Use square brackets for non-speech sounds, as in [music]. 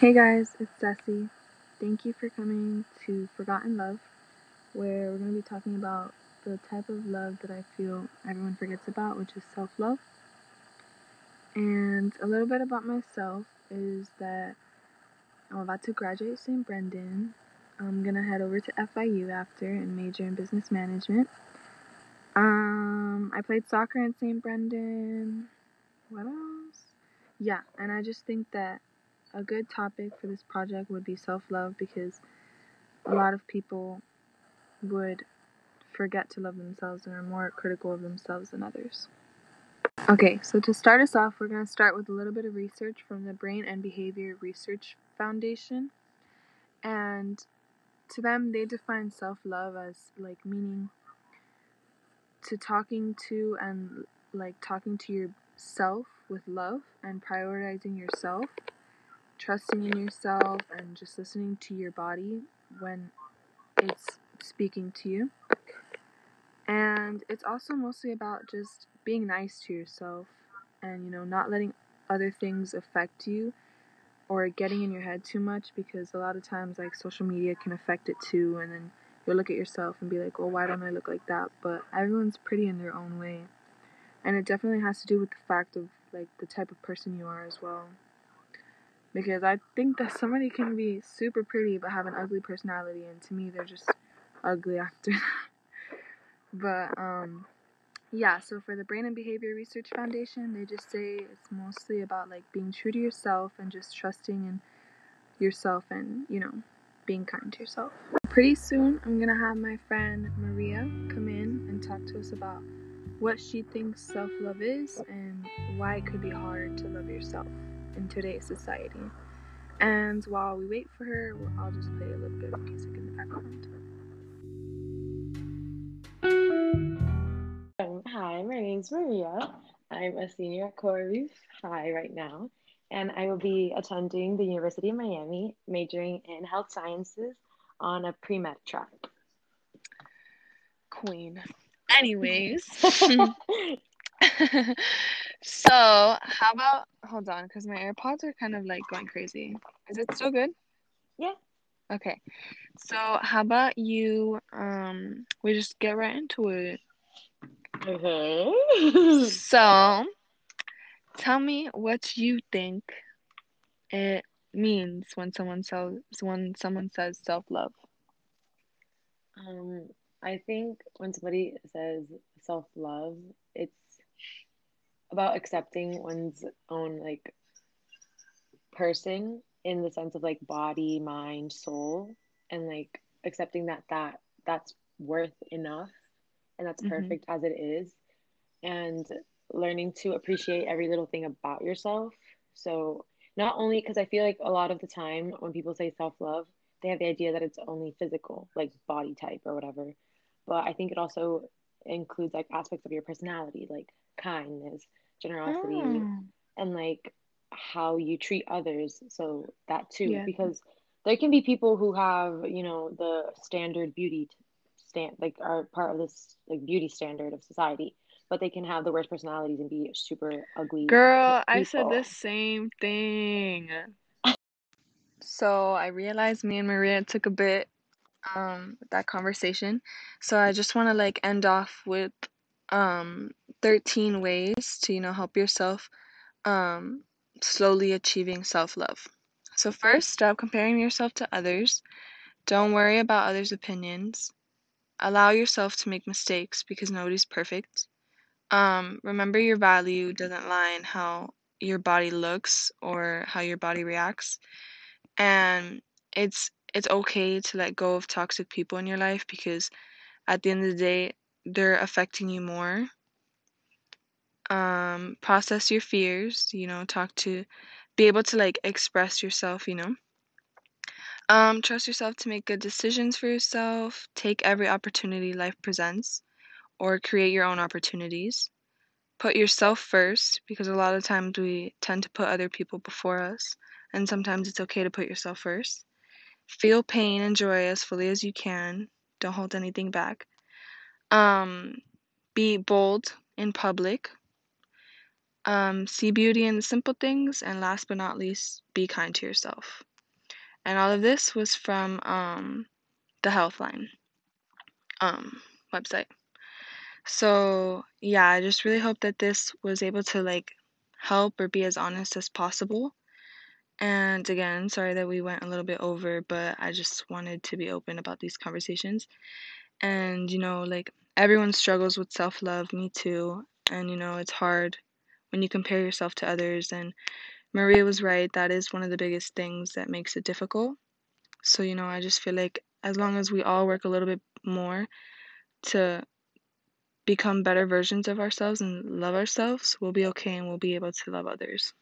Hey guys, it's Ceci. Thank you for coming to Forgotten Love, where we're going to be talking about the type of love that I feel everyone forgets about, which is self love. And a little bit about myself is that I'm about to graduate St. Brendan. I'm going to head over to FIU after and major in business management. Um, I played soccer in St. Brendan. What else? Yeah, and I just think that a good topic for this project would be self love because a lot of people would forget to love themselves and are more critical of themselves than others. Okay, so to start us off, we're going to start with a little bit of research from the Brain and Behavior Research Foundation. And to them, they define self love as like meaning to talking to and like talking to yourself with love and prioritizing yourself trusting in yourself and just listening to your body when it's speaking to you. And it's also mostly about just being nice to yourself and, you know, not letting other things affect you or getting in your head too much because a lot of times, like, social media can affect it too. And then you'll look at yourself and be like, well, why don't I look like that? But everyone's pretty in their own way. And it definitely has to do with the fact of, like, the type of person you are as well because I think that somebody can be super pretty but have an ugly personality, and to me, they're just ugly after that. [laughs] but um, yeah. So for the Brain and Behavior Research Foundation, they just say it's mostly about like being true to yourself and just trusting in yourself and you know being kind to yourself. Pretty soon, I'm gonna have my friend Maria come in and talk to us about what she thinks self love is and why it could be hard to love yourself in today's society. And while we wait for her, I'll just play a little bit of music in the background. Um, hi, my name's Maria. I'm a senior at Coral Reef High right now, and I will be attending the University of Miami, majoring in health sciences on a pre med track. Queen. Anyways, [laughs] [laughs] [laughs] so how about hold on because my airpods are kind of like going crazy. Is it still good? Yeah. Okay. So how about you um we just get right into it. Okay [laughs] so tell me what you think it means when someone says when someone says self-love. Um i think when somebody says self-love it's about accepting one's own like person in the sense of like body, mind, soul, and like accepting that that that's worth enough and that's mm-hmm. perfect as it is, and learning to appreciate every little thing about yourself. So not only because I feel like a lot of the time when people say self love, they have the idea that it's only physical, like body type or whatever. But I think it also includes like aspects of your personality, like kindness, generosity, mm. and like how you treat others. So that too, yeah. because there can be people who have, you know, the standard beauty stand, like are part of this like beauty standard of society, but they can have the worst personalities and be super ugly. Girl, people. I said the same thing. so I realized me and Maria took a bit um that conversation. So I just want to like end off with um 13 ways to you know help yourself um slowly achieving self-love. So first, stop comparing yourself to others. Don't worry about others' opinions. Allow yourself to make mistakes because nobody's perfect. Um, remember your value doesn't lie in how your body looks or how your body reacts. And it's it's okay to let go of toxic people in your life because at the end of the day, they're affecting you more. Um, process your fears, you know, talk to, be able to like express yourself, you know. Um, trust yourself to make good decisions for yourself. Take every opportunity life presents, or create your own opportunities. Put yourself first because a lot of times we tend to put other people before us, and sometimes it's okay to put yourself first. Feel pain and joy as fully as you can. Don't hold anything back. Um, be bold in public. Um, see beauty in the simple things. And last but not least, be kind to yourself. And all of this was from um, the Healthline um, website. So, yeah, I just really hope that this was able to like help or be as honest as possible. And again, sorry that we went a little bit over, but I just wanted to be open about these conversations. And, you know, like everyone struggles with self love, me too. And, you know, it's hard when you compare yourself to others. And Maria was right, that is one of the biggest things that makes it difficult. So, you know, I just feel like as long as we all work a little bit more to become better versions of ourselves and love ourselves, we'll be okay and we'll be able to love others.